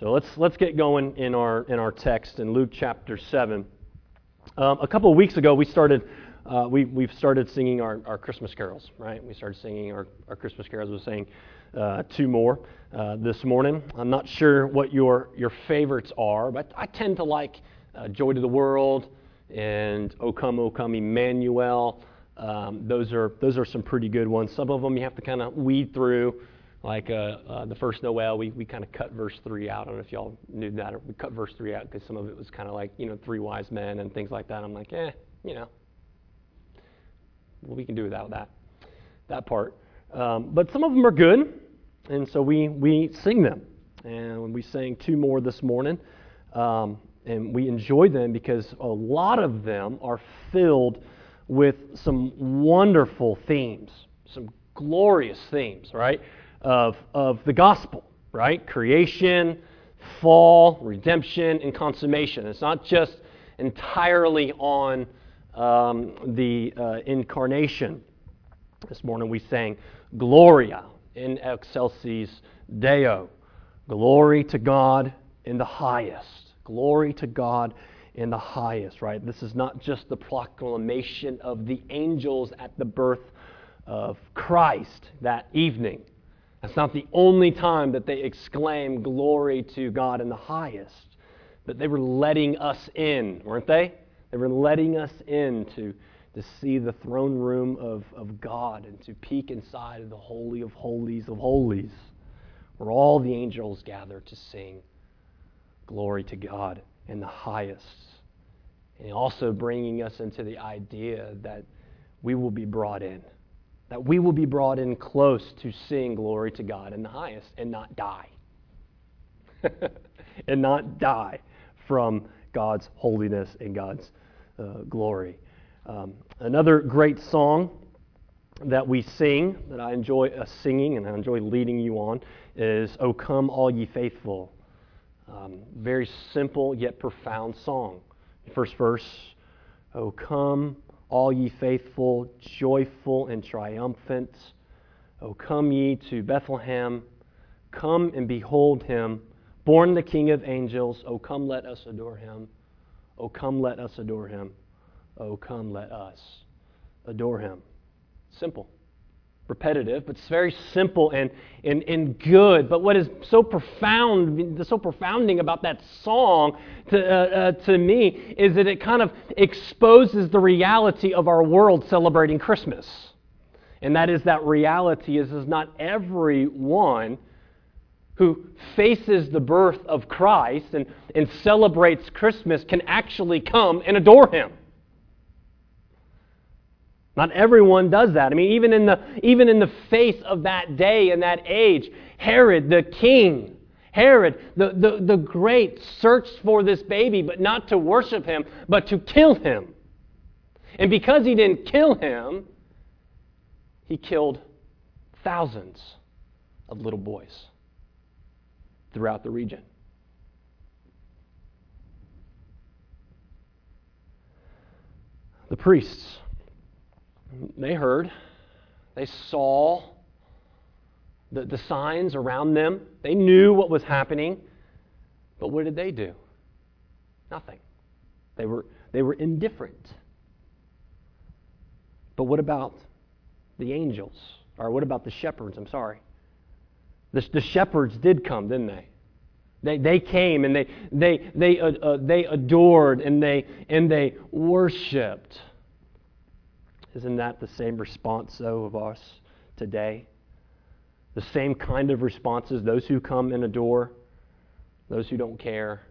So let's let's get going in our in our text in Luke chapter seven. Um, a couple of weeks ago, we started uh, we we've started singing our, our Christmas carols, right? We started singing our, our Christmas carols. We saying uh, two more uh, this morning. I'm not sure what your your favorites are, but I tend to like uh, "Joy to the World" and "O Come, O Come, Emmanuel." Um, those are those are some pretty good ones. Some of them you have to kind of weed through. Like uh, uh, the first Noel, we, we kind of cut verse 3 out. I don't know if y'all knew that. We cut verse 3 out because some of it was kind of like, you know, three wise men and things like that. I'm like, eh, you know, well, we can do without that, that part. Um, but some of them are good, and so we, we sing them. And we sang two more this morning. Um, and we enjoy them because a lot of them are filled with some wonderful themes, some glorious themes, right? Of, of the gospel, right? Creation, fall, redemption, and consummation. It's not just entirely on um, the uh, incarnation. This morning we sang Gloria in excelsis Deo. Glory to God in the highest. Glory to God in the highest, right? This is not just the proclamation of the angels at the birth of Christ that evening. That's not the only time that they exclaim glory to God in the highest, but they were letting us in, weren't they? They were letting us in to, to see the throne room of, of God and to peek inside of the Holy of Holies of Holies, where all the angels gather to sing glory to God in the highest. And also bringing us into the idea that we will be brought in that we will be brought in close to sing glory to God in the highest and not die. and not die from God's holiness and God's uh, glory. Um, another great song that we sing, that I enjoy uh, singing and I enjoy leading you on, is O Come All Ye Faithful. Um, very simple yet profound song. First verse, O come all ye faithful, joyful and triumphant. O come ye to Bethlehem, come and behold him, born the King of angels. O come, let us adore him. O come, let us adore him. O come, let us adore him. Simple repetitive, but it's very simple and, and, and good. But what is so profound, so profounding about that song to, uh, uh, to me is that it kind of exposes the reality of our world celebrating Christmas. And that is that reality is, is not everyone who faces the birth of Christ and, and celebrates Christmas can actually come and adore him. Not everyone does that. I mean, even in the, even in the face of that day and that age, Herod, the king, Herod, the, the, the great, searched for this baby, but not to worship him, but to kill him. And because he didn't kill him, he killed thousands of little boys throughout the region. The priests they heard, they saw the, the signs around them, they knew what was happening. But what did they do? Nothing. They were, they were indifferent. But what about the angels? Or what about the shepherds? I'm sorry. The, the shepherds did come, didn't they? They, they came and they, they, they, uh, uh, they adored and they, and they worshiped. Isn't that the same response, though, of us today? The same kind of responses those who come and adore, those who don't care,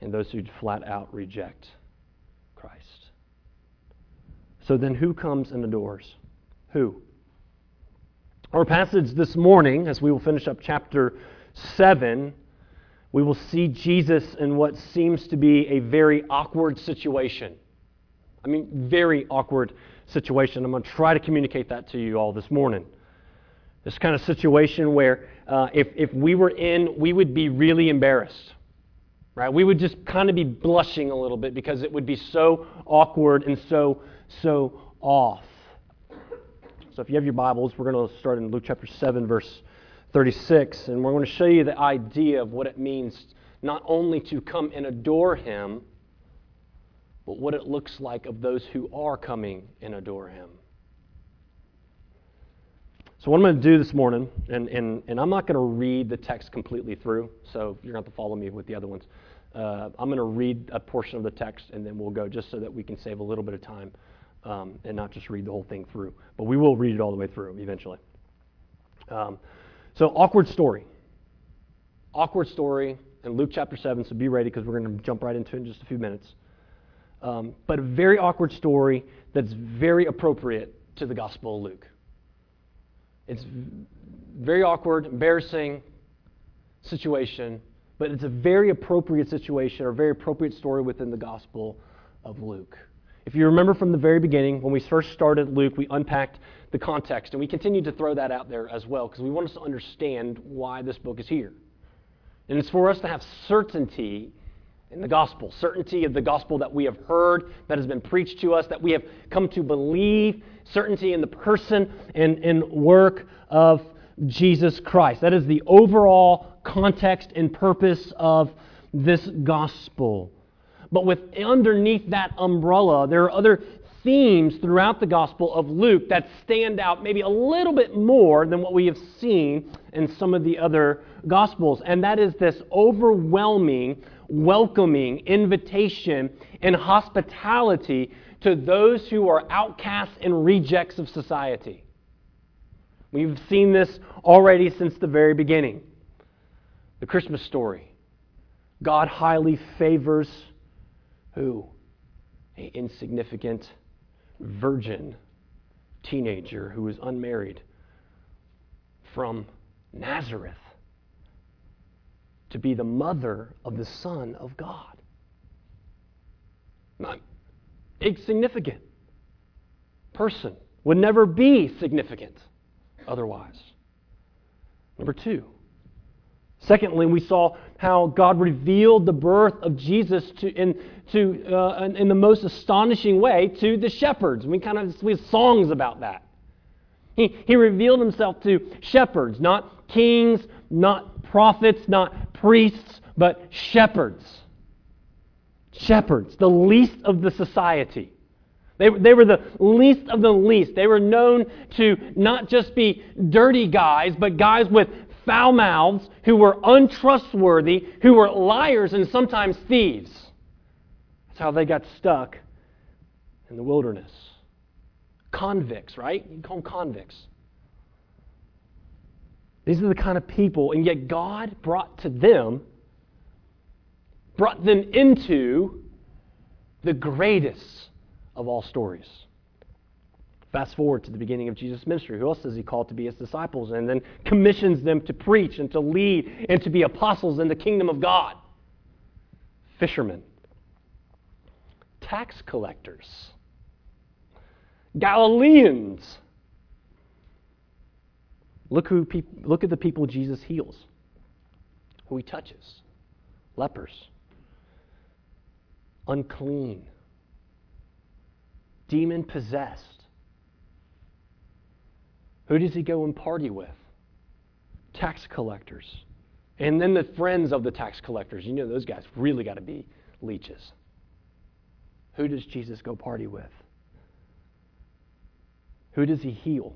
and those who flat out reject Christ. So then, who comes and adores? Who? Our passage this morning, as we will finish up chapter 7, we will see Jesus in what seems to be a very awkward situation. I mean, very awkward situation. I'm going to try to communicate that to you all this morning. This kind of situation where uh, if, if we were in, we would be really embarrassed. Right? We would just kind of be blushing a little bit because it would be so awkward and so, so off. So if you have your Bibles, we're going to start in Luke chapter 7, verse 36, and we're going to show you the idea of what it means not only to come and adore Him, but what it looks like of those who are coming and adore Him. So, what I'm going to do this morning, and, and, and I'm not going to read the text completely through, so you're going to have to follow me with the other ones. Uh, I'm going to read a portion of the text and then we'll go just so that we can save a little bit of time um, and not just read the whole thing through. But we will read it all the way through eventually. Um, so, awkward story. Awkward story in Luke chapter 7, so be ready because we're going to jump right into it in just a few minutes. Um, but a very awkward story that's very appropriate to the Gospel of Luke. It's very awkward, embarrassing situation, but it's a very appropriate situation or a very appropriate story within the Gospel of Luke. If you remember from the very beginning, when we first started Luke, we unpacked the context, and we continue to throw that out there as well because we want us to understand why this book is here. And it's for us to have certainty in the gospel, certainty of the gospel that we have heard, that has been preached to us, that we have come to believe, certainty in the person and, and work of Jesus Christ. That is the overall context and purpose of this gospel. But with underneath that umbrella, there are other themes throughout the Gospel of Luke that stand out maybe a little bit more than what we have seen in some of the other Gospels. And that is this overwhelming, welcoming invitation and hospitality to those who are outcasts and rejects of society. We've seen this already since the very beginning. The Christmas story. God highly favors who? A insignificant virgin teenager who was unmarried from Nazareth to be the mother of the Son of God. Not insignificant person would never be significant otherwise. Number two, Secondly, we saw how God revealed the birth of Jesus to, in, to, uh, in the most astonishing way to the shepherds. We kind of we have songs about that. He, he revealed himself to shepherds, not kings, not prophets, not priests, but shepherds. Shepherds, the least of the society. They, they were the least of the least. They were known to not just be dirty guys, but guys with foul mouths, who were untrustworthy, who were liars and sometimes thieves. That's how they got stuck in the wilderness. Convicts, right? You call them convicts. These are the kind of people, and yet God brought to them, brought them into the greatest of all stories. Fast forward to the beginning of Jesus' ministry. Who else does he call to be his disciples? And then commissions them to preach and to lead and to be apostles in the kingdom of God. Fishermen, tax collectors, Galileans. Look, who look at the people Jesus heals, who he touches lepers, unclean, demon possessed who does he go and party with? Tax collectors. And then the friends of the tax collectors. You know, those guys really got to be leeches. Who does Jesus go party with? Who does he heal?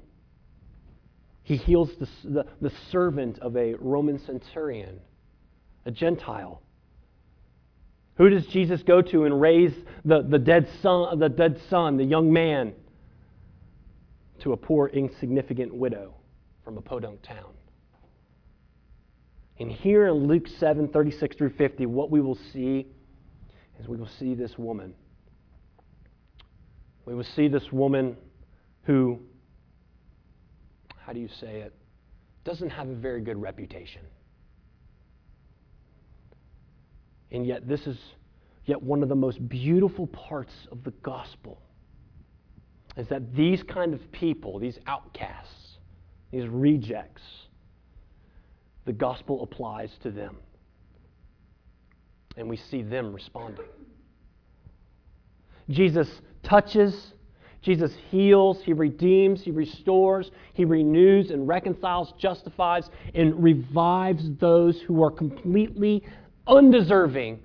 He heals the, the, the servant of a Roman centurion, a Gentile. Who does Jesus go to and raise the, the, dead son, the dead son, the young man? to a poor, insignificant widow from a podunk town. And here in Luke 7 36 through 50, what we will see is we will see this woman. We will see this woman who, how do you say it, doesn't have a very good reputation. And yet, this is yet one of the most beautiful parts of the gospel is that these kind of people, these outcasts, these rejects, the gospel applies to them. And we see them responding. Jesus touches, Jesus heals, he redeems, he restores, he renews and reconciles, justifies, and revives those who are completely undeserving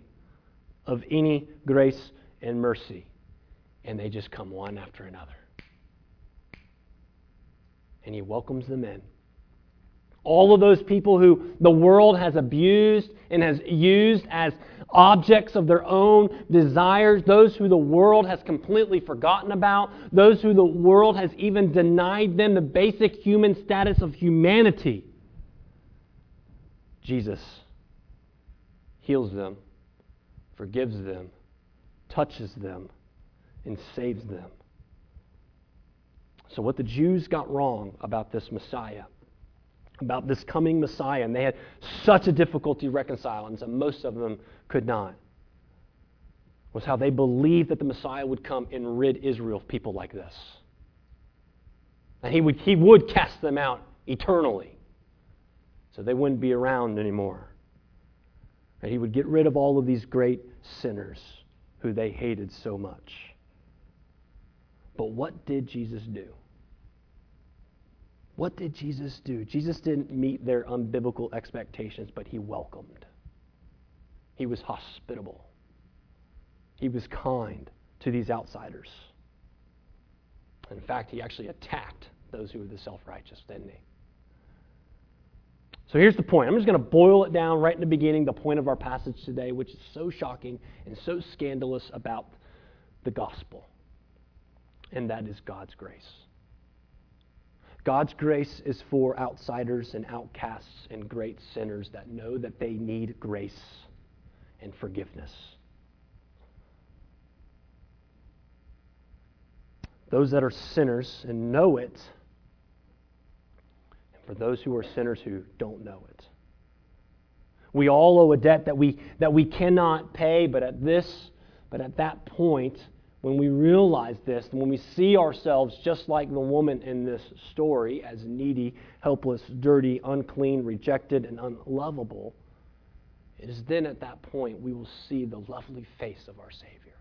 of any grace and mercy. And they just come one after another. And he welcomes them in. All of those people who the world has abused and has used as objects of their own desires, those who the world has completely forgotten about, those who the world has even denied them the basic human status of humanity. Jesus heals them, forgives them, touches them, and saves them. So, what the Jews got wrong about this Messiah about this coming Messiah, and they had such a difficulty reconciling, so most of them could not, was how they believed that the Messiah would come and rid Israel of people like this. And he would, he would cast them out eternally, so they wouldn't be around anymore. And he would get rid of all of these great sinners who they hated so much. But what did Jesus do? What did Jesus do? Jesus didn't meet their unbiblical expectations, but he welcomed. He was hospitable. He was kind to these outsiders. In fact, he actually attacked those who were the self righteous, didn't he? So here's the point. I'm just going to boil it down right in the beginning, the point of our passage today, which is so shocking and so scandalous about the gospel. And that is God's grace. God's grace is for outsiders and outcasts and great sinners that know that they need grace and forgiveness. Those that are sinners and know it, and for those who are sinners who don't know it. We all owe a debt that we, that we cannot pay, but at this, but at that point, when we realize this, when we see ourselves just like the woman in this story as needy, helpless, dirty, unclean, rejected, and unlovable, it is then at that point we will see the lovely face of our Savior.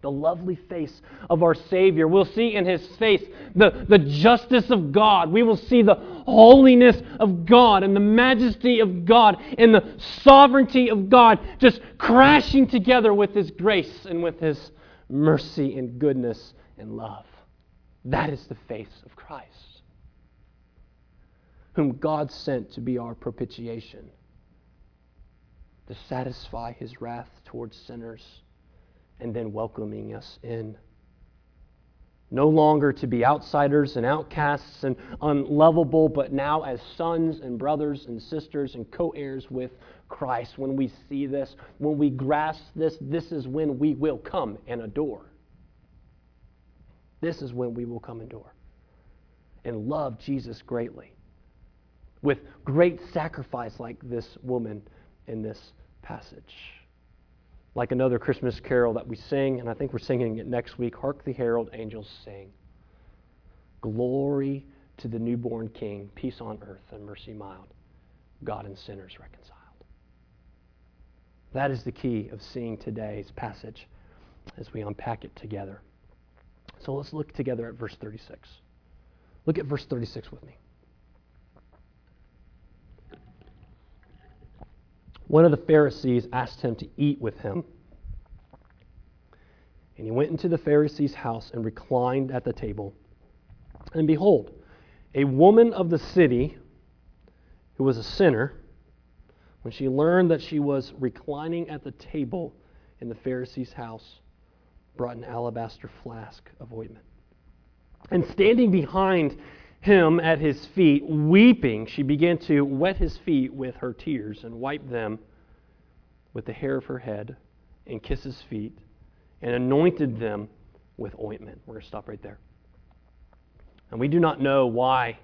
The lovely face of our Savior. We'll see in His face the, the justice of God. We will see the holiness of God and the majesty of God and the sovereignty of God just crashing together with His grace and with His mercy and goodness and love. That is the face of Christ, whom God sent to be our propitiation, to satisfy his wrath towards sinners, and then welcoming us in. No longer to be outsiders and outcasts and unlovable, but now as sons and brothers and sisters and co heirs with Christ, when we see this, when we grasp this, this is when we will come and adore. This is when we will come and adore and love Jesus greatly with great sacrifice, like this woman in this passage. Like another Christmas carol that we sing, and I think we're singing it next week Hark the Herald Angels Sing. Glory to the newborn King, peace on earth and mercy mild, God and sinners reconciled. That is the key of seeing today's passage as we unpack it together. So let's look together at verse 36. Look at verse 36 with me. One of the Pharisees asked him to eat with him. And he went into the Pharisee's house and reclined at the table. And behold, a woman of the city who was a sinner when she learned that she was reclining at the table in the Pharisee's house, brought an alabaster flask of ointment. And standing behind him at his feet, weeping, she began to wet his feet with her tears and wipe them with the hair of her head and kiss his feet and anointed them with ointment. We're going to stop right there. And we do not know why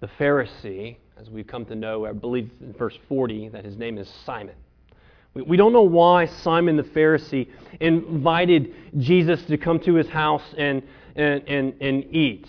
the Pharisee as we've come to know, I believe in verse 40, that his name is Simon. We, we don't know why Simon the Pharisee invited Jesus to come to his house and, and, and, and eat.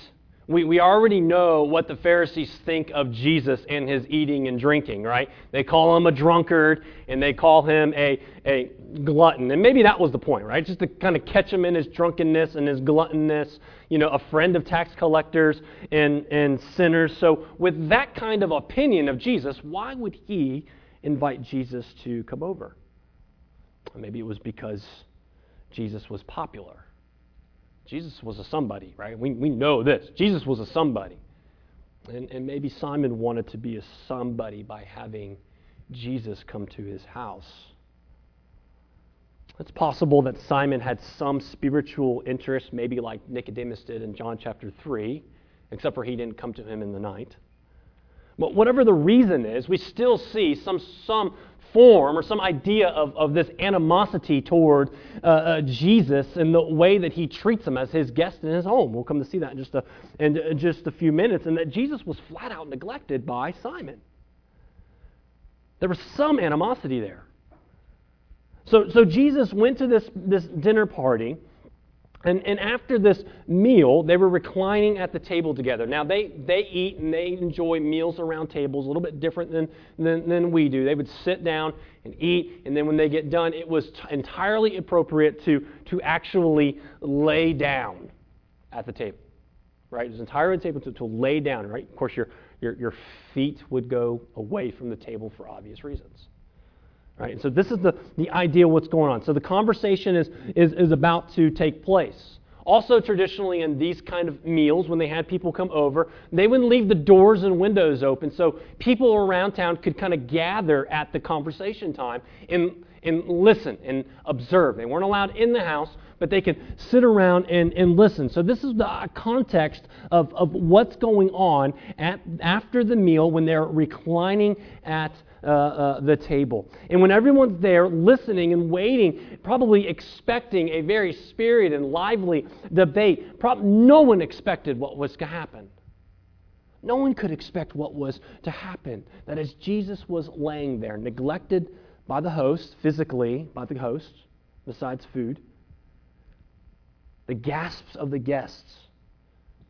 We, we already know what the Pharisees think of Jesus and his eating and drinking, right? They call him a drunkard and they call him a, a glutton. And maybe that was the point, right? Just to kind of catch him in his drunkenness and his gluttonness, you know, a friend of tax collectors and, and sinners. So, with that kind of opinion of Jesus, why would he invite Jesus to come over? Maybe it was because Jesus was popular Jesus was a somebody, right? We, we know this. Jesus was a somebody. And, and maybe Simon wanted to be a somebody by having Jesus come to his house. It's possible that Simon had some spiritual interest, maybe like Nicodemus did in John chapter 3, except for he didn't come to him in the night. But whatever the reason is, we still see some, some form or some idea of, of this animosity toward uh, uh, Jesus and the way that he treats him as his guest in his home. We'll come to see that in just a, in just a few minutes. And that Jesus was flat out neglected by Simon. There was some animosity there. So, so Jesus went to this, this dinner party and, and after this meal, they were reclining at the table together. Now, they, they eat and they enjoy meals around tables, a little bit different than, than, than we do. They would sit down and eat, and then when they get done, it was t- entirely appropriate to, to actually lay down at the table. Right? It was entirely table to, to lay down, right? Of course, your, your, your feet would go away from the table for obvious reasons. Right? So this is the, the idea what's going on. So the conversation is, is, is about to take place. Also, traditionally, in these kind of meals, when they had people come over, they wouldn't leave the doors and windows open so people around town could kind of gather at the conversation time and, and listen and observe. They weren't allowed in the house, but they can sit around and, and listen. So, this is the context of, of what's going on at, after the meal when they're reclining at uh, uh, the table. And when everyone's there listening and waiting, probably expecting a very spirited and lively debate, prob- no one expected what was to happen. No one could expect what was to happen. That as Jesus was laying there, neglected by the host, physically by the host, besides food, the gasps of the guests,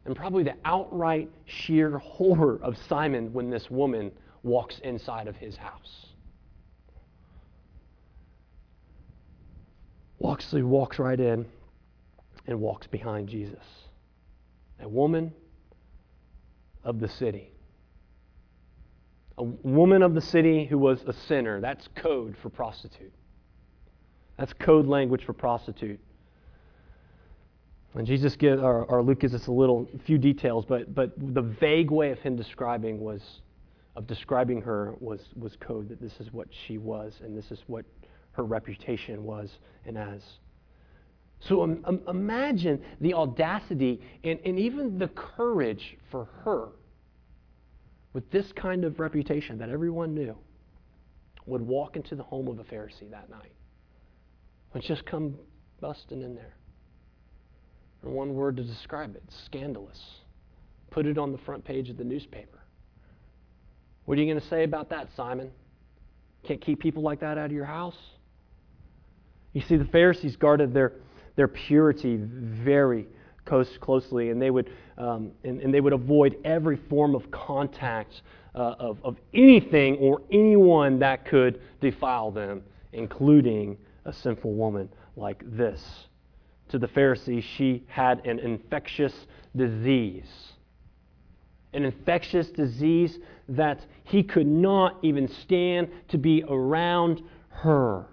and probably the outright sheer horror of Simon when this woman walks inside of his house. Walks, walks right in and walks behind Jesus. A woman of the city. A woman of the city who was a sinner. That's code for prostitute. That's code language for prostitute. And Jesus gives, or, or Luke gives us a little, few details, but, but the vague way of him describing was of describing her was, was code that this is what she was and this is what her reputation was and as. So um, um, imagine the audacity and, and even the courage for her with this kind of reputation that everyone knew would walk into the home of a Pharisee that night and just come busting in there. And one word to describe it scandalous. Put it on the front page of the newspaper. What are you going to say about that, Simon? Can't keep people like that out of your house? You see, the Pharisees guarded their, their purity very close, closely, and they would, um, and, and, they would avoid every form of contact uh, of, of anything or anyone that could defile them, including a sinful woman like this. To the Pharisees, she had an infectious disease. An infectious disease that he could not even stand to be around her.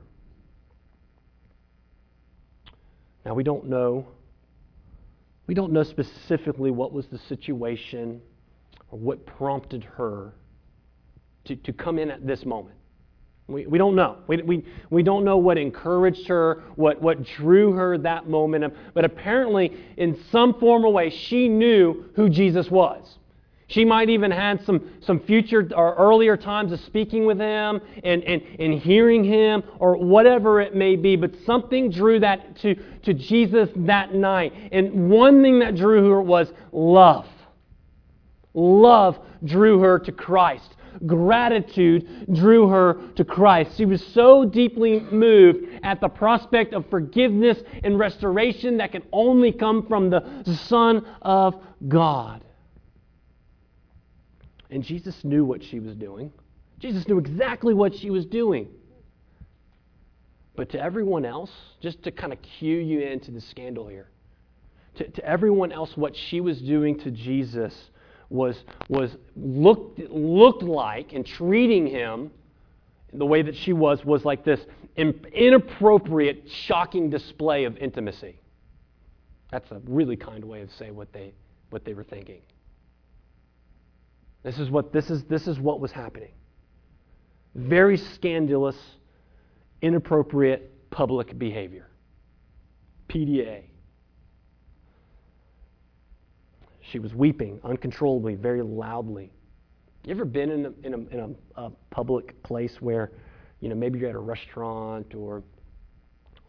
Now, we don't know. We don't know specifically what was the situation or what prompted her to, to come in at this moment. We, we don't know. We, we, we don't know what encouraged her, what, what drew her that moment. But apparently, in some form or way, she knew who Jesus was. She might even had some, some future or earlier times of speaking with him and, and, and hearing him or whatever it may be, but something drew that to, to Jesus that night. And one thing that drew her was love. Love drew her to Christ. Gratitude drew her to Christ. She was so deeply moved at the prospect of forgiveness and restoration that can only come from the Son of God. And Jesus knew what she was doing. Jesus knew exactly what she was doing. But to everyone else, just to kind of cue you into the scandal here, to, to everyone else, what she was doing to Jesus was, was looked, looked like and treating him the way that she was was like this inappropriate, shocking display of intimacy. That's a really kind way of saying what they, what they were thinking. This is what, this is, this is what was happening. Very scandalous, inappropriate public behavior. PDA. She was weeping uncontrollably, very loudly. You ever been in a, in a, in a, a public place where, you know, maybe you're at a restaurant or,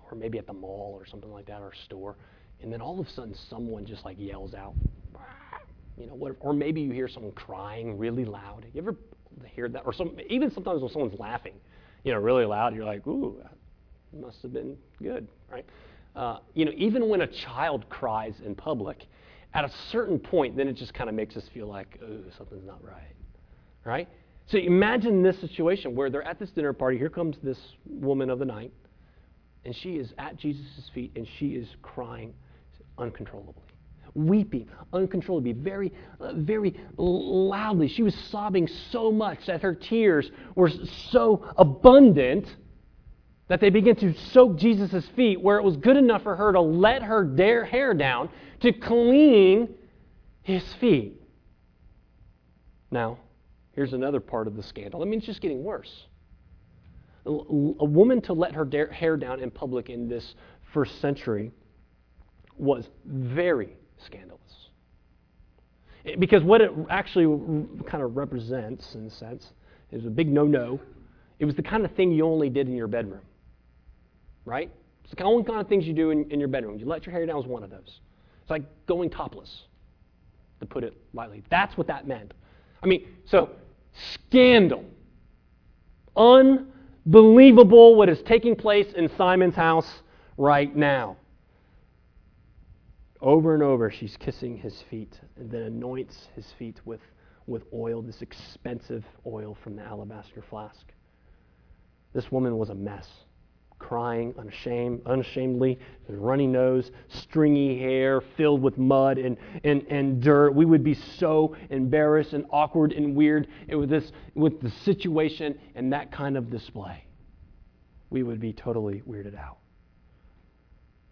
or maybe at the mall or something like that or a store, and then all of a sudden someone just like yells out, you know, what, or maybe you hear someone crying really loud. You ever hear that? Or some, even sometimes when someone's laughing, you know, really loud, you're like, ooh, that must have been good, right? Uh, you know, even when a child cries in public, at a certain point, then it just kind of makes us feel like, ooh, something's not right, right? So imagine this situation where they're at this dinner party. Here comes this woman of the night, and she is at Jesus' feet, and she is crying uncontrollably weeping uncontrollably, very, uh, very loudly. She was sobbing so much that her tears were so abundant that they begin to soak Jesus' feet, where it was good enough for her to let her hair down to clean his feet. Now, here's another part of the scandal. I mean, it's just getting worse. A woman to let her hair down in public in this first century was very scandalous. Because what it actually kind of represents, in a sense, is a big no no. It was the kind of thing you only did in your bedroom, right? It's the only kind of things you do in, in your bedroom. You let your hair down was one of those. It's like going topless, to put it lightly. That's what that meant. I mean, so scandal. Unbelievable what is taking place in Simon's house right now. Over and over, she's kissing his feet and then anoints his feet with, with oil, this expensive oil from the alabaster flask. This woman was a mess, crying unashamed, unashamedly, runny nose, stringy hair filled with mud and, and, and dirt. We would be so embarrassed and awkward and weird with, this, with the situation and that kind of display. We would be totally weirded out.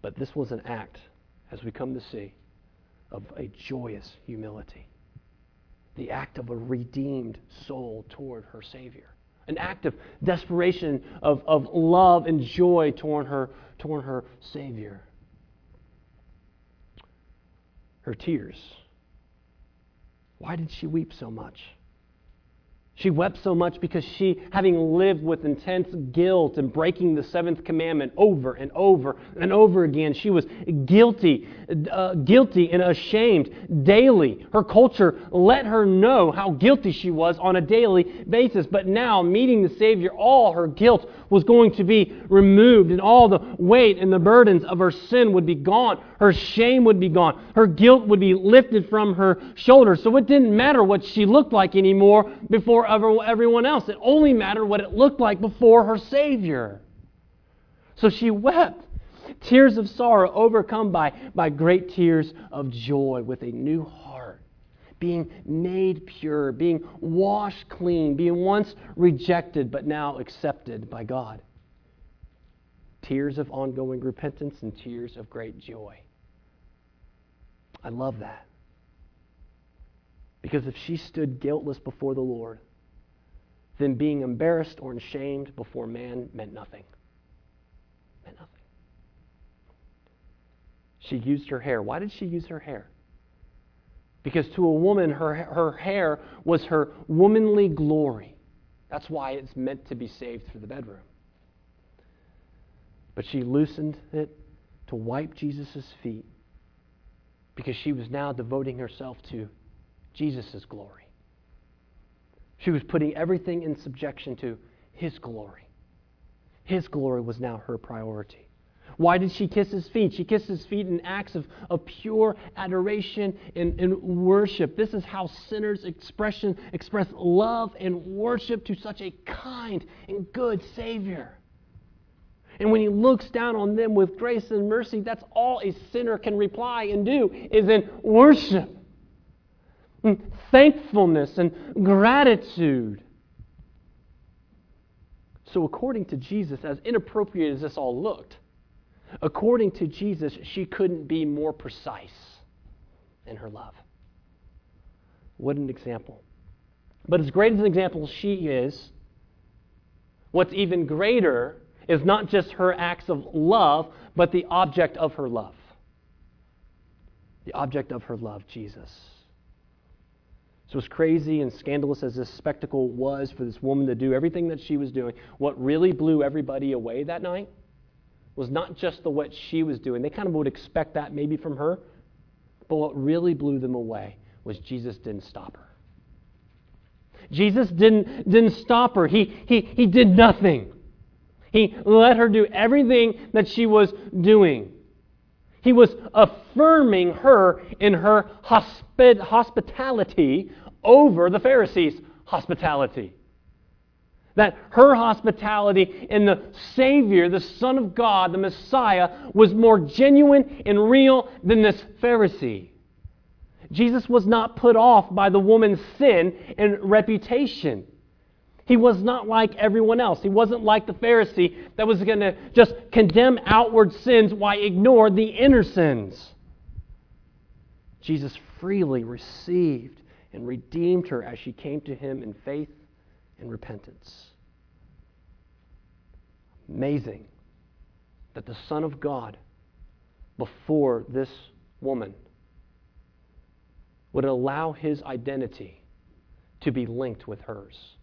But this was an act as we come to see, of a joyous humility. The act of a redeemed soul toward her Savior. An act of desperation, of, of love and joy toward her, toward her Savior. Her tears. Why did she weep so much? She wept so much because she, having lived with intense guilt and breaking the seventh commandment over and over and over again, she was guilty, uh, guilty and ashamed daily. Her culture let her know how guilty she was on a daily basis. But now, meeting the Savior, all her guilt was going to be removed, and all the weight and the burdens of her sin would be gone. Her shame would be gone. Her guilt would be lifted from her shoulders. So it didn't matter what she looked like anymore before everyone else. It only mattered what it looked like before her Savior. So she wept. Tears of sorrow overcome by, by great tears of joy with a new heart, being made pure, being washed clean, being once rejected but now accepted by God. Tears of ongoing repentance and tears of great joy. I love that. Because if she stood guiltless before the Lord, then being embarrassed or ashamed before man meant nothing. Meant nothing. She used her hair. Why did she use her hair? Because to a woman, her, her hair was her womanly glory. That's why it's meant to be saved for the bedroom. But she loosened it to wipe Jesus' feet because she was now devoting herself to Jesus' glory. She was putting everything in subjection to His glory. His glory was now her priority. Why did she kiss his feet? She kissed his feet in acts of, of pure adoration and, and worship. This is how sinners expression, express love and worship to such a kind and good Savior. And when he looks down on them with grace and mercy, that's all a sinner can reply and do is in worship, and thankfulness, and gratitude. So, according to Jesus, as inappropriate as this all looked, according to Jesus, she couldn't be more precise in her love. What an example. But as great as an example she is, what's even greater is not just her acts of love, but the object of her love. The object of her love, Jesus. So, as crazy and scandalous as this spectacle was for this woman to do everything that she was doing, what really blew everybody away that night was not just the what she was doing. They kind of would expect that maybe from her, but what really blew them away was Jesus didn't stop her. Jesus didn't, didn't stop her. He, he, he did nothing. He let her do everything that she was doing. He was affirming her in her hospi- hospitality over the Pharisees' hospitality. That her hospitality in the Savior, the Son of God, the Messiah, was more genuine and real than this Pharisee. Jesus was not put off by the woman's sin and reputation. He was not like everyone else. He wasn't like the Pharisee that was going to just condemn outward sins while ignore the inner sins. Jesus freely received and redeemed her as she came to him in faith and repentance. Amazing that the Son of God, before this woman, would allow his identity to be linked with hers.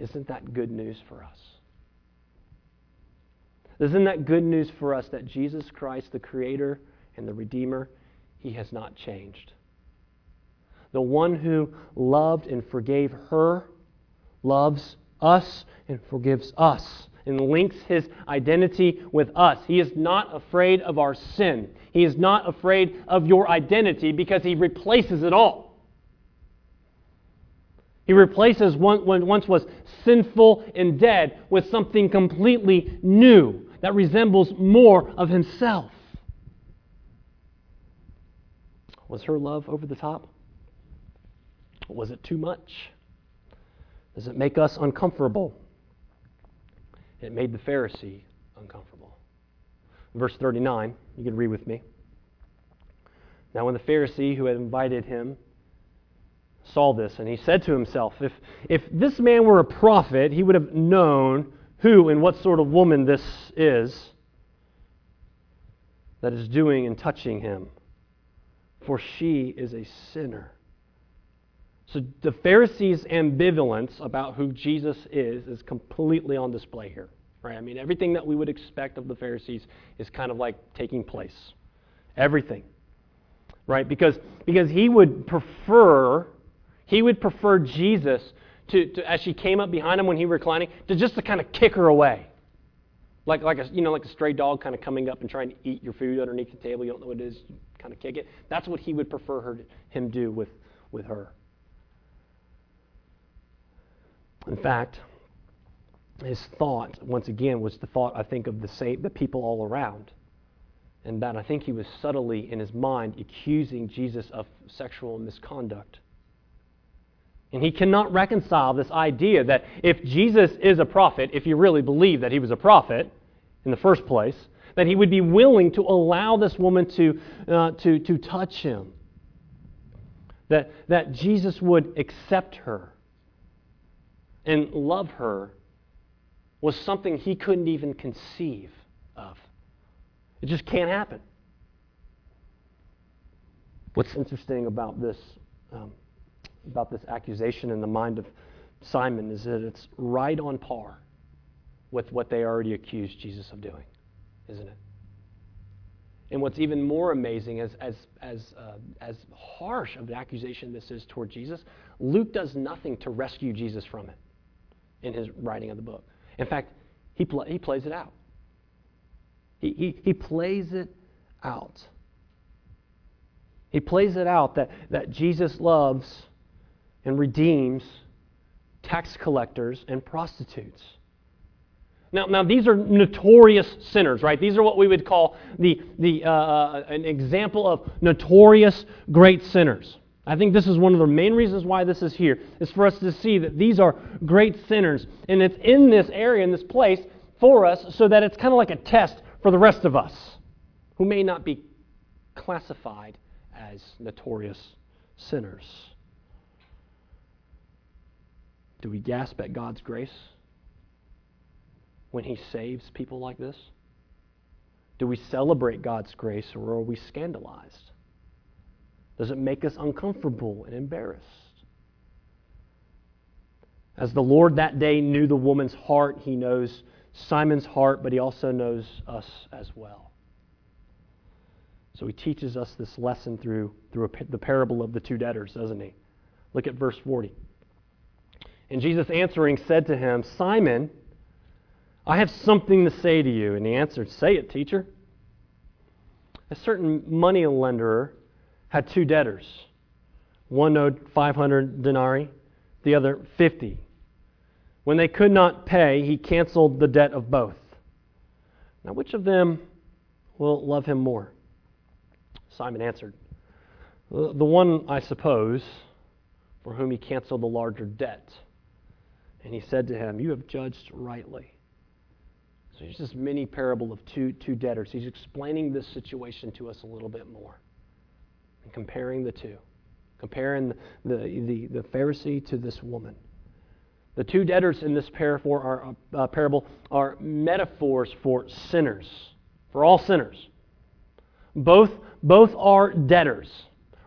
Isn't that good news for us? Isn't that good news for us that Jesus Christ, the Creator and the Redeemer, He has not changed? The one who loved and forgave her loves us and forgives us and links his identity with us. He is not afraid of our sin. He is not afraid of your identity because he replaces it all. He replaces what once was sinful and dead with something completely new that resembles more of himself. Was her love over the top? Was it too much? Does it make us uncomfortable? It made the Pharisee uncomfortable. Verse 39, you can read with me. Now, when the Pharisee who had invited him saw this, and he said to himself, if, if this man were a prophet, he would have known who and what sort of woman this is that is doing and touching him, for she is a sinner. So the Pharisees' ambivalence about who Jesus is is completely on display here. Right? I mean, everything that we would expect of the Pharisees is kind of like taking place. Everything. Right? Because, because he would prefer he would prefer Jesus to, to, as she came up behind him when he was reclining, to just to kind of kick her away. Like, like, a, you know, like a stray dog kind of coming up and trying to eat your food underneath the table. You don't know what it is, you kind of kick it. That's what he would prefer her to, him do with, with her. In fact, his thought, once again, was the thought, I think, of the, same, the people all around. And that I think he was subtly, in his mind, accusing Jesus of sexual misconduct. And he cannot reconcile this idea that if Jesus is a prophet, if you really believe that he was a prophet in the first place, that he would be willing to allow this woman to, uh, to, to touch him. That, that Jesus would accept her and love her was something he couldn't even conceive of. It just can't happen. What's interesting about this um, about this accusation in the mind of Simon is that it's right on par with what they already accused Jesus of doing, isn't it? And what's even more amazing, as, as, as, uh, as harsh of an accusation this is toward Jesus, Luke does nothing to rescue Jesus from it in his writing of the book. In fact, he, pl- he plays it out. He, he, he plays it out. He plays it out that, that Jesus loves and redeems tax collectors and prostitutes. Now, now these are notorious sinners, right? These are what we would call the, the, uh, uh, an example of notorious great sinners. I think this is one of the main reasons why this is here, is for us to see that these are great sinners. And it's in this area, in this place, for us, so that it's kind of like a test for the rest of us who may not be classified as notorious sinners. Do we gasp at God's grace when He saves people like this? Do we celebrate God's grace or are we scandalized? Does it make us uncomfortable and embarrassed? As the Lord that day knew the woman's heart, He knows Simon's heart, but He also knows us as well. So He teaches us this lesson through, through a, the parable of the two debtors, doesn't He? Look at verse 40. And Jesus answering said to him, Simon, I have something to say to you. And he answered, Say it, teacher. A certain money lender had two debtors. One owed 500 denarii, the other 50. When they could not pay, he canceled the debt of both. Now, which of them will love him more? Simon answered, The one, I suppose, for whom he canceled the larger debt. And he said to him, You have judged rightly. So here's this mini parable of two, two debtors. He's explaining this situation to us a little bit more and comparing the two, comparing the, the, the, the Pharisee to this woman. The two debtors in this parable are, uh, parable are metaphors for sinners, for all sinners. Both, both are debtors,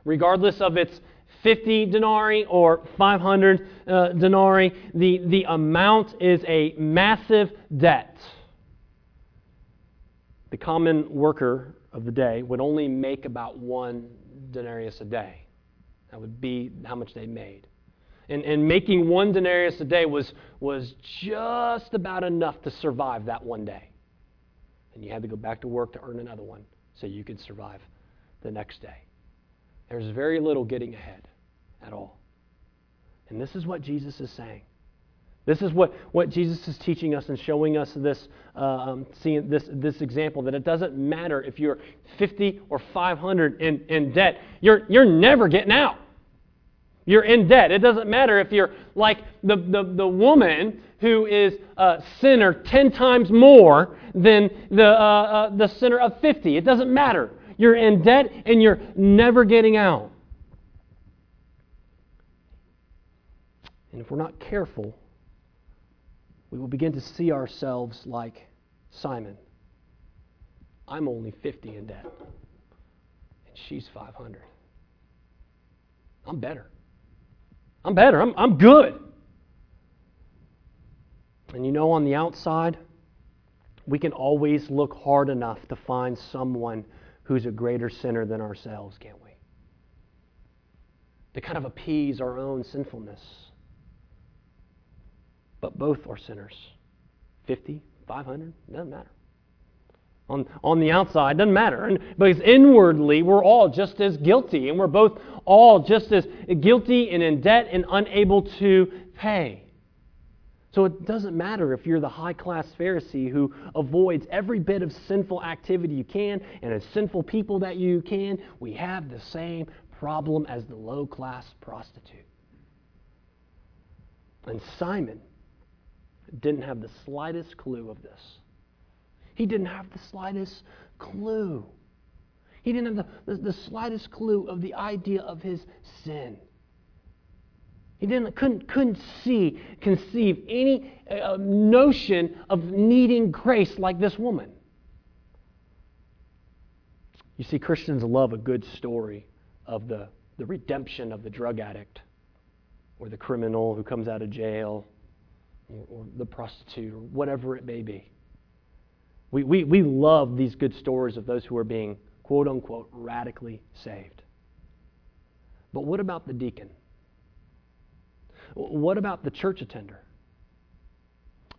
regardless of its 50 denarii or 500 uh, denarii, the, the amount is a massive debt. The common worker of the day would only make about one denarius a day. That would be how much they made. And, and making one denarius a day was, was just about enough to survive that one day. And you had to go back to work to earn another one so you could survive the next day. There's very little getting ahead at all. And this is what Jesus is saying. This is what, what Jesus is teaching us and showing us this, uh, um, seeing this, this example that it doesn't matter if you're 50 or 500 in, in debt, you're, you're never getting out. You're in debt. It doesn't matter if you're like the, the, the woman who is a sinner 10 times more than the, uh, uh, the sinner of 50. It doesn't matter. You're in debt and you're never getting out. And if we're not careful, we will begin to see ourselves like Simon. I'm only 50 in debt, and she's 500. I'm better. I'm better. I'm, I'm good. And you know, on the outside, we can always look hard enough to find someone who's a greater sinner than ourselves, can't we? To kind of appease our own sinfulness. But both are sinners. 50, 500, doesn't matter. On, on the outside, doesn't matter. And, because inwardly, we're all just as guilty, and we're both all just as guilty and in debt and unable to pay. So it doesn't matter if you're the high class Pharisee who avoids every bit of sinful activity you can and as sinful people that you can. We have the same problem as the low class prostitute. And Simon didn't have the slightest clue of this. He didn't have the slightest clue. He didn't have the, the, the, slightest clue of the idea of his sin. He didn't, couldn't, couldn't see, conceive any uh, notion of needing grace like this woman. You see, Christians love a good story of the, the redemption of the drug addict or the criminal who comes out of jail or, or the prostitute or whatever it may be. We, we, we love these good stories of those who are being, quote unquote, radically saved. But what about the deacon? What about the church attender?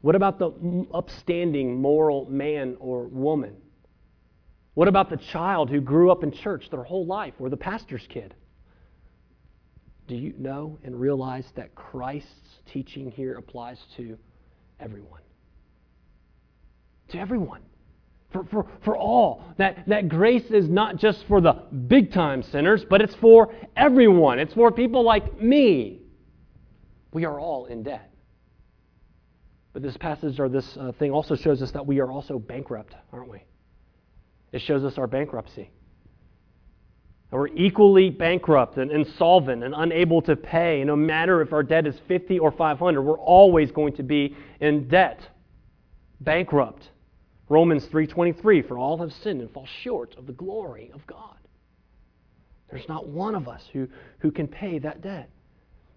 What about the upstanding moral man or woman? What about the child who grew up in church their whole life or the pastor's kid? Do you know and realize that Christ's teaching here applies to everyone? To everyone. For, for, for all. That, that grace is not just for the big time sinners, but it's for everyone. It's for people like me. We are all in debt. But this passage or this uh, thing also shows us that we are also bankrupt, aren't we? It shows us our bankruptcy. And we're equally bankrupt and insolvent and unable to pay. No matter if our debt is 50 or 500, we're always going to be in debt. Bankrupt. Romans 3:23 for all have sinned and fall short of the glory of God. There's not one of us who, who can pay that debt.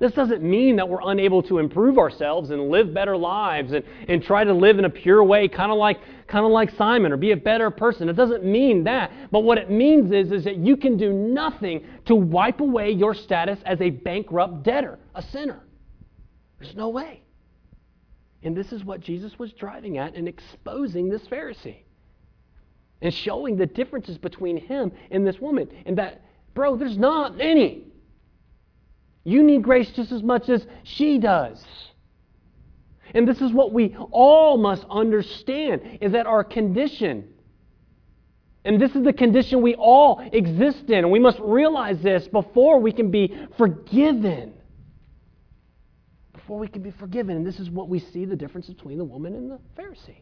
This doesn't mean that we're unable to improve ourselves and live better lives and, and try to live in a pure way, kind of like, kind of like Simon, or be a better person. It doesn't mean that. But what it means is, is that you can do nothing to wipe away your status as a bankrupt debtor, a sinner. There's no way. And this is what Jesus was driving at in exposing this Pharisee and showing the differences between him and this woman. And that, bro, there's not any. You need grace just as much as she does. And this is what we all must understand is that our condition and this is the condition we all exist in. And we must realize this before we can be forgiven. Before we can be forgiven. And this is what we see the difference between the woman and the Pharisee.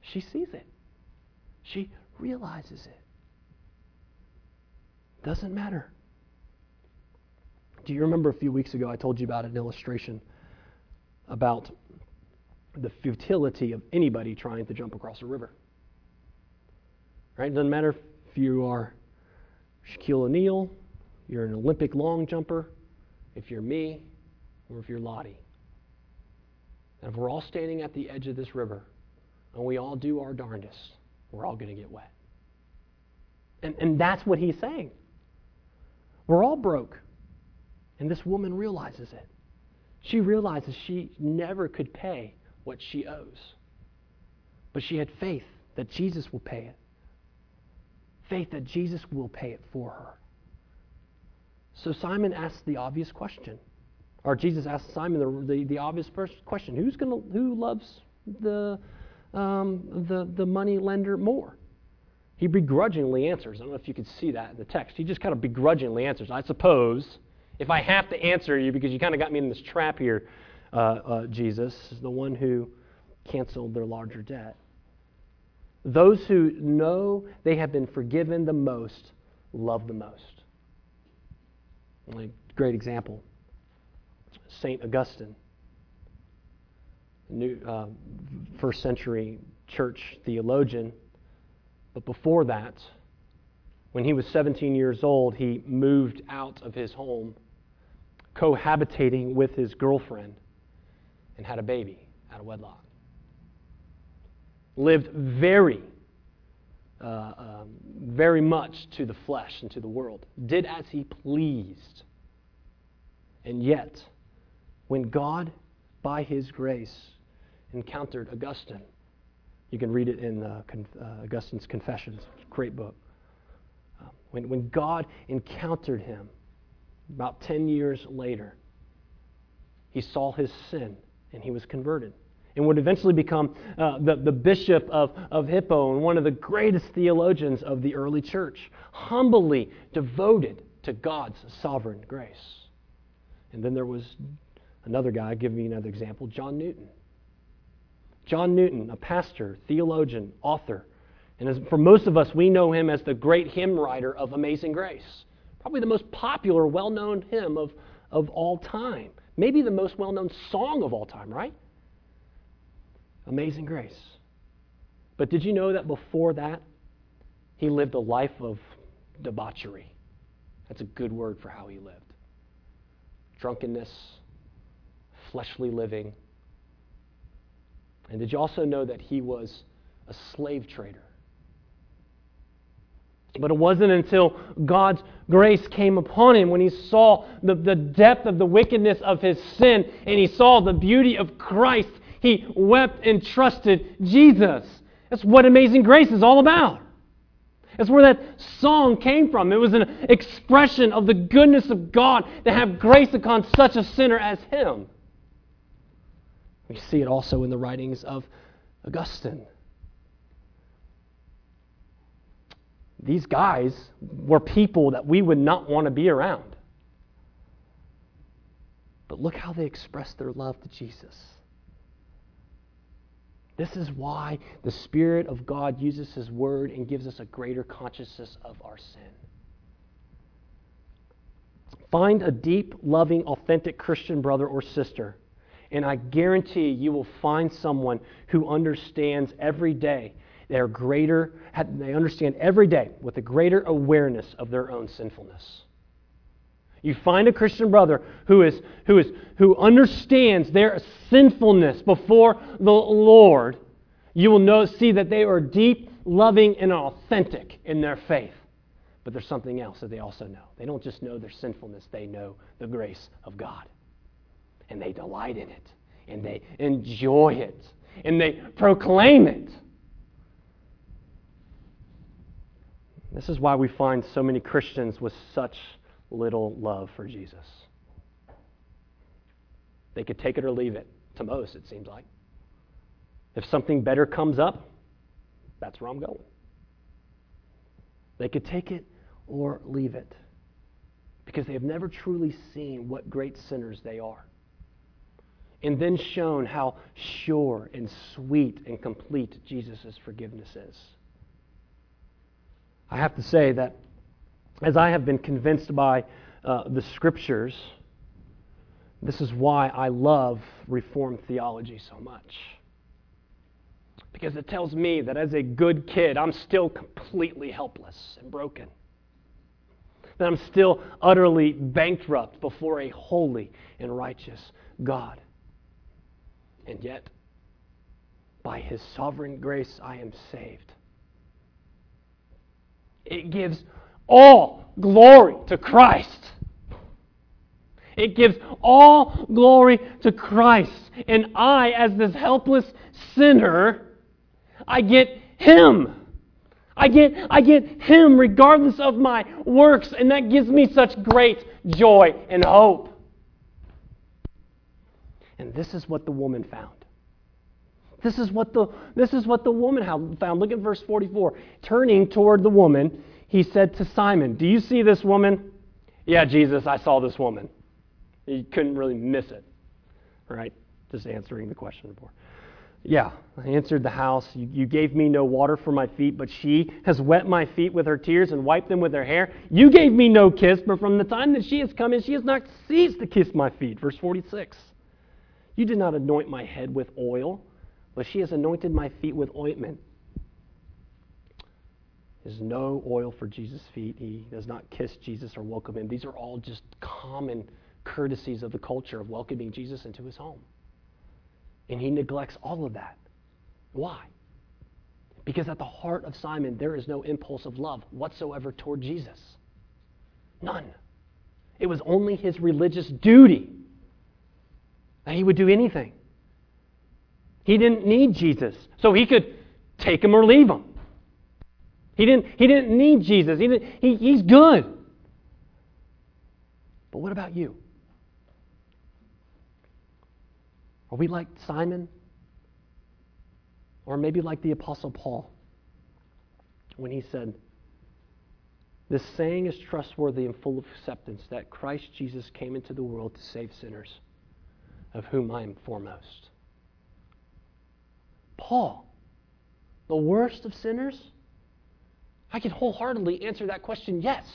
She sees it, she realizes it. Doesn't matter. Do you remember a few weeks ago I told you about an illustration about the futility of anybody trying to jump across a river? Right? It doesn't matter if you are Shaquille O'Neal, you're an Olympic long jumper, if you're me, or if you're Lottie. And if we're all standing at the edge of this river and we all do our darndest, we're all going to get wet. And, and that's what he's saying. We're all broke. And this woman realizes it. She realizes she never could pay what she owes. But she had faith that Jesus will pay it. Faith that Jesus will pay it for her. So Simon asks the obvious question. Or Jesus asks Simon the, the, the obvious first question Who's gonna, Who loves the, um, the, the money lender more? He begrudgingly answers. I don't know if you could see that in the text. He just kind of begrudgingly answers. I suppose if I have to answer you because you kind of got me in this trap here, uh, uh, Jesus is the one who canceled their larger debt. Those who know they have been forgiven the most love the most. Great example St. Augustine, new, uh, first century church theologian. But before that, when he was 17 years old, he moved out of his home cohabitating with his girlfriend and had a baby out of wedlock. Lived very, uh, um, very much to the flesh and to the world. Did as he pleased. And yet, when God, by his grace, encountered Augustine, you can read it in uh, Con- uh, Augustine's Confessions, great book. Uh, when, when God encountered him, about 10 years later, he saw his sin and he was converted and would eventually become uh, the, the bishop of, of Hippo and one of the greatest theologians of the early church, humbly devoted to God's sovereign grace. And then there was another guy, give me another example, John Newton. John Newton, a pastor, theologian, author. And as, for most of us, we know him as the great hymn writer of Amazing Grace probably the most popular, well known hymn of, of all time. Maybe the most well known song of all time, right? Amazing Grace. But did you know that before that, he lived a life of debauchery? That's a good word for how he lived. Drunkenness, fleshly living. And did you also know that he was a slave trader? But it wasn't until God's grace came upon him when he saw the, the depth of the wickedness of his sin and he saw the beauty of Christ. He wept and trusted Jesus. That's what Amazing Grace is all about. That's where that song came from. It was an expression of the goodness of God to have grace upon such a sinner as him. We see it also in the writings of Augustine. These guys were people that we would not want to be around. But look how they expressed their love to Jesus. This is why the Spirit of God uses His Word and gives us a greater consciousness of our sin. Find a deep, loving, authentic Christian brother or sister, and I guarantee you will find someone who understands every day. They're greater, they understand every day with a greater awareness of their own sinfulness. You find a Christian brother who is who is who understands their sinfulness before the Lord, you will know see that they are deep, loving, and authentic in their faith. But there's something else that they also know. They don't just know their sinfulness, they know the grace of God. And they delight in it. And they enjoy it. And they proclaim it. This is why we find so many Christians with such little love for Jesus. They could take it or leave it, to most, it seems like. If something better comes up, that's where I'm going. They could take it or leave it because they have never truly seen what great sinners they are. And then shown how sure and sweet and complete Jesus' forgiveness is. I have to say that as I have been convinced by uh, the scriptures, this is why I love Reformed theology so much. Because it tells me that as a good kid, I'm still completely helpless and broken. That I'm still utterly bankrupt before a holy and righteous God. And yet, by His sovereign grace, I am saved. It gives all glory to Christ. It gives all glory to Christ. And I, as this helpless sinner, I get Him. I get, I get Him regardless of my works, and that gives me such great joy and hope. And this is what the woman found. This is what the, this is what the woman found. Look at verse 44. Turning toward the woman, he said to Simon, Do you see this woman? Yeah, Jesus, I saw this woman. He couldn't really miss it, right? Just answering the question before. Yeah, I answered the house. You, you, gave me no water for my feet, but she has wet my feet with her tears and wiped them with her hair. You gave me no kiss, but from the time that she has come in, she has not ceased to kiss my feet. Verse 46. You did not anoint my head with oil, but she has anointed my feet with ointment. There's no oil for Jesus' feet. He does not kiss Jesus or welcome him. These are all just common courtesies of the culture of welcoming Jesus into his home. And he neglects all of that. Why? Because at the heart of Simon, there is no impulse of love whatsoever toward Jesus. None. It was only his religious duty that he would do anything. He didn't need Jesus, so he could take him or leave him. He didn't, he didn't need Jesus. He, didn't, he he's good. But what about you? Are we like Simon? Or maybe like the Apostle Paul when he said, This saying is trustworthy and full of acceptance that Christ Jesus came into the world to save sinners, of whom I am foremost. Paul, the worst of sinners? I can wholeheartedly answer that question yes.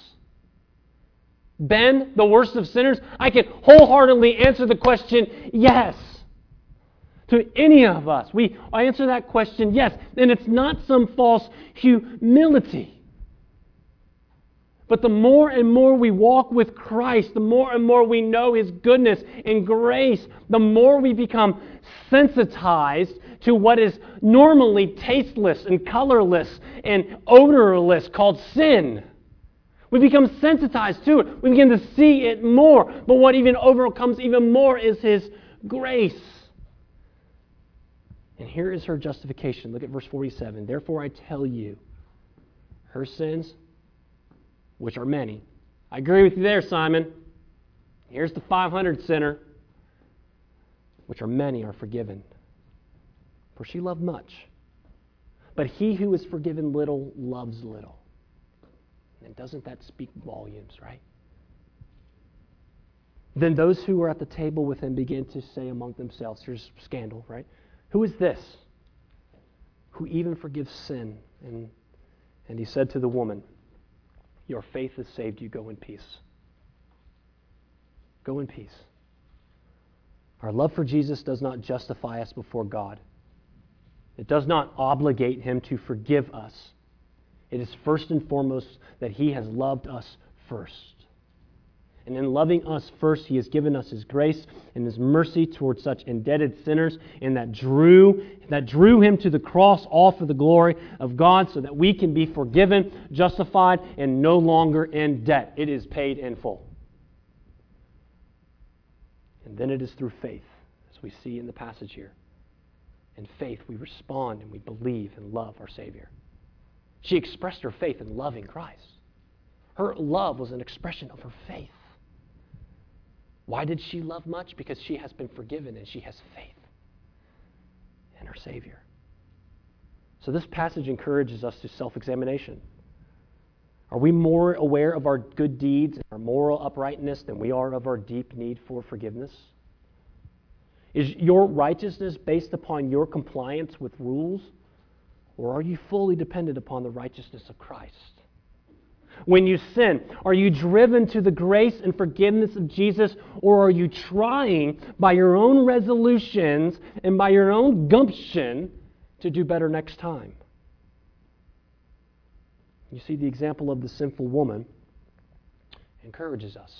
Ben, the worst of sinners? I can wholeheartedly answer the question yes. To any of us, we answer that question yes. And it's not some false humility. But the more and more we walk with Christ, the more and more we know His goodness and grace, the more we become sensitized to what is normally tasteless and colorless and odorless called sin. We become sensitized to it. We begin to see it more. But what even overcomes even more is His grace. And here is her justification. Look at verse 47. Therefore I tell you, her sins, which are many. I agree with you there, Simon. Here's the 500 sinner, which are many, are forgiven. For she loved much. But he who is forgiven little loves little. And doesn't that speak volumes, right? Then those who were at the table with him began to say among themselves, here's scandal, right? Who is this who even forgives sin? And, and he said to the woman, Your faith has saved you. Go in peace. Go in peace. Our love for Jesus does not justify us before God. It does not obligate him to forgive us. It is first and foremost that he has loved us first. And in loving us first, he has given us his grace and his mercy towards such indebted sinners, and that drew, that drew him to the cross, all for the glory of God, so that we can be forgiven, justified, and no longer in debt. It is paid in full. And then it is through faith, as we see in the passage here. In faith, we respond and we believe and love our Savior. She expressed her faith in loving Christ. Her love was an expression of her faith. Why did she love much? Because she has been forgiven and she has faith in her Savior. So, this passage encourages us to self examination. Are we more aware of our good deeds and our moral uprightness than we are of our deep need for forgiveness? Is your righteousness based upon your compliance with rules, or are you fully dependent upon the righteousness of Christ? When you sin? Are you driven to the grace and forgiveness of Jesus, or are you trying by your own resolutions and by your own gumption to do better next time? You see, the example of the sinful woman encourages us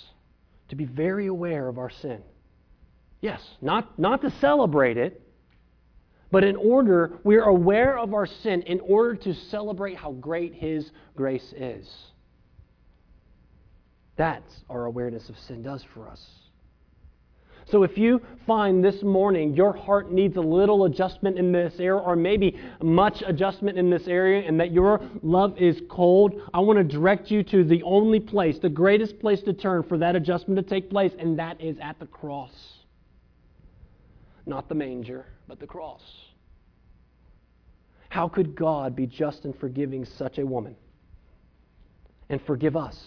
to be very aware of our sin. Yes, not, not to celebrate it, but in order, we are aware of our sin in order to celebrate how great His grace is. That's our awareness of sin does for us. So if you find this morning your heart needs a little adjustment in this area, or maybe much adjustment in this area, and that your love is cold, I want to direct you to the only place, the greatest place to turn for that adjustment to take place, and that is at the cross. Not the manger, but the cross. How could God be just in forgiving such a woman and forgive us?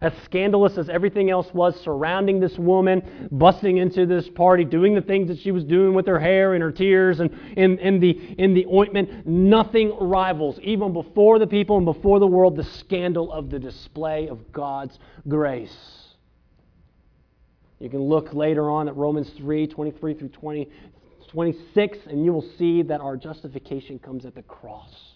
As scandalous as everything else was surrounding this woman, busting into this party, doing the things that she was doing with her hair and her tears and in, in, the, in the ointment, nothing rivals, even before the people and before the world, the scandal of the display of God's grace. You can look later on at Romans 3 23 through 20, 26, and you will see that our justification comes at the cross.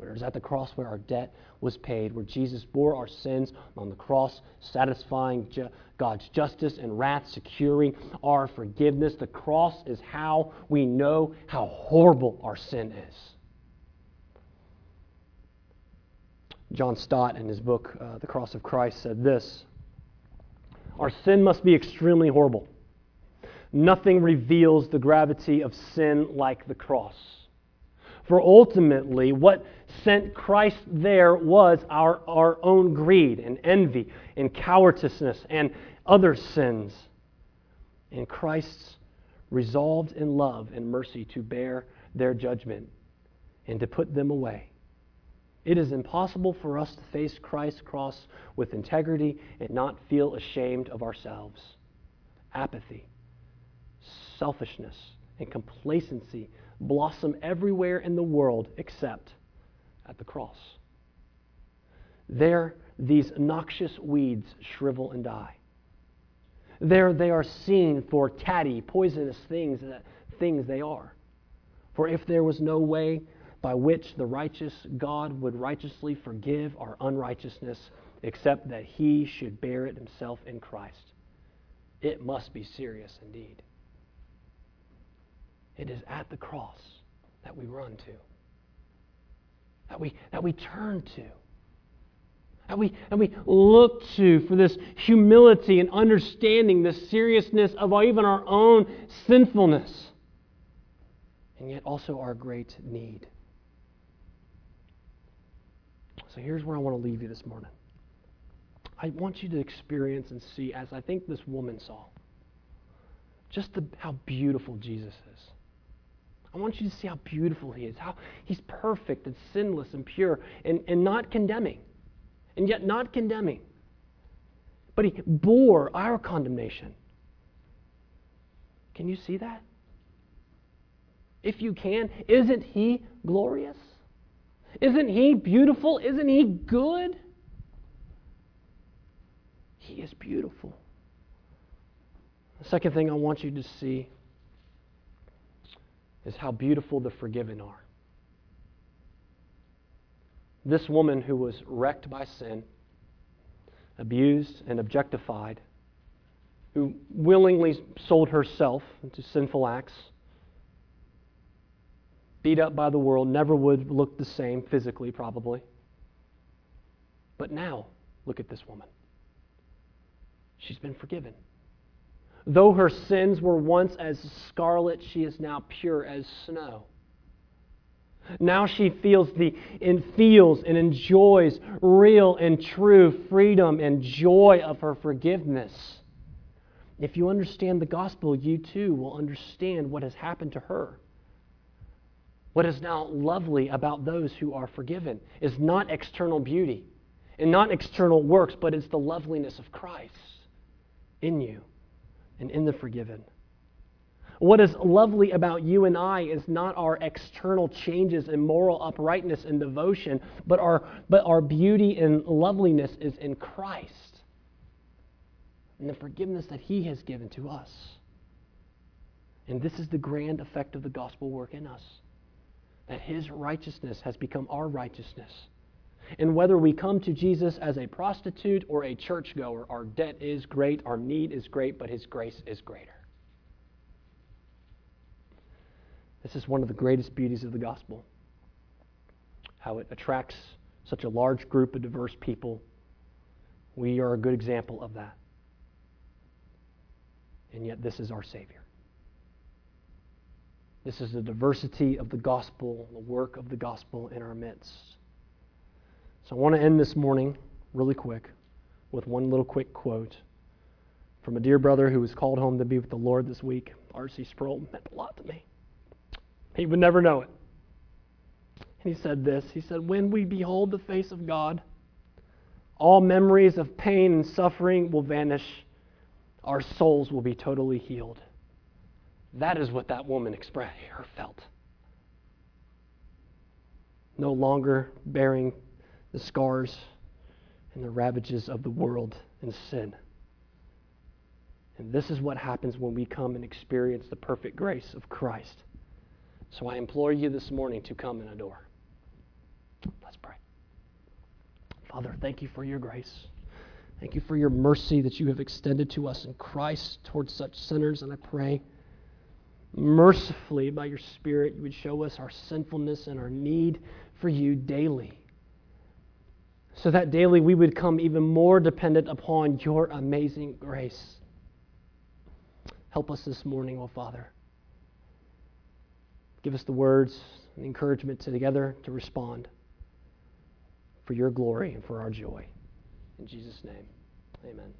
Where it was at the cross where our debt was paid, where Jesus bore our sins on the cross, satisfying ju- God's justice and wrath, securing our forgiveness. The cross is how we know how horrible our sin is. John Stott, in his book, uh, The Cross of Christ, said this Our sin must be extremely horrible. Nothing reveals the gravity of sin like the cross. For ultimately, what sent Christ there was our, our own greed and envy and cowardishness and other sins. And Christ's resolved in love and mercy to bear their judgment and to put them away. It is impossible for us to face Christ's cross with integrity and not feel ashamed of ourselves. Apathy, selfishness, and complacency blossom everywhere in the world except at the cross. There, these noxious weeds shrivel and die. There, they are seen for tatty, poisonous things, that, things they are. For if there was no way by which the righteous God would righteously forgive our unrighteousness, except that he should bear it himself in Christ, it must be serious indeed. It is at the cross that we run to, that we, that we turn to, that we, that we look to for this humility and understanding the seriousness of even our own sinfulness. and yet also our great need. So here's where I want to leave you this morning. I want you to experience and see, as I think this woman saw, just the, how beautiful Jesus is. I want you to see how beautiful he is, how he's perfect and sinless and pure and, and not condemning, and yet not condemning. But he bore our condemnation. Can you see that? If you can, isn't he glorious? Isn't he beautiful? Isn't he good? He is beautiful. The second thing I want you to see is how beautiful the forgiven are. This woman who was wrecked by sin, abused and objectified, who willingly sold herself into sinful acts, beat up by the world, never would look the same physically, probably. But now, look at this woman. She's been forgiven. Though her sins were once as scarlet, she is now pure as snow. Now she feels the and feels and enjoys real and true freedom and joy of her forgiveness. If you understand the gospel, you too will understand what has happened to her. What is now lovely about those who are forgiven is not external beauty and not external works, but it's the loveliness of Christ in you and in the forgiven. What is lovely about you and I is not our external changes in moral uprightness and devotion, but our, but our beauty and loveliness is in Christ and the forgiveness that He has given to us. And this is the grand effect of the gospel work in us that His righteousness has become our righteousness. And whether we come to Jesus as a prostitute or a churchgoer, our debt is great, our need is great, but His grace is greater. This is one of the greatest beauties of the gospel how it attracts such a large group of diverse people. We are a good example of that. And yet, this is our Savior. This is the diversity of the gospel, the work of the gospel in our midst. So I want to end this morning really quick with one little quick quote from a dear brother who was called home to be with the Lord this week. R.C. Sproul meant a lot to me. He would never know it. And he said this He said, When we behold the face of God, all memories of pain and suffering will vanish, our souls will be totally healed. That is what that woman expressed, her felt. No longer bearing the scars and the ravages of the world and sin. And this is what happens when we come and experience the perfect grace of Christ. So I implore you this morning to come and adore. Let's pray. Father, thank you for your grace. Thank you for your mercy that you have extended to us in Christ towards such sinners. And I pray mercifully by your Spirit you would show us our sinfulness and our need for you daily so that daily we would come even more dependent upon your amazing grace. Help us this morning, O oh Father. Give us the words and encouragement to together to respond for your glory and for our joy. In Jesus' name, amen.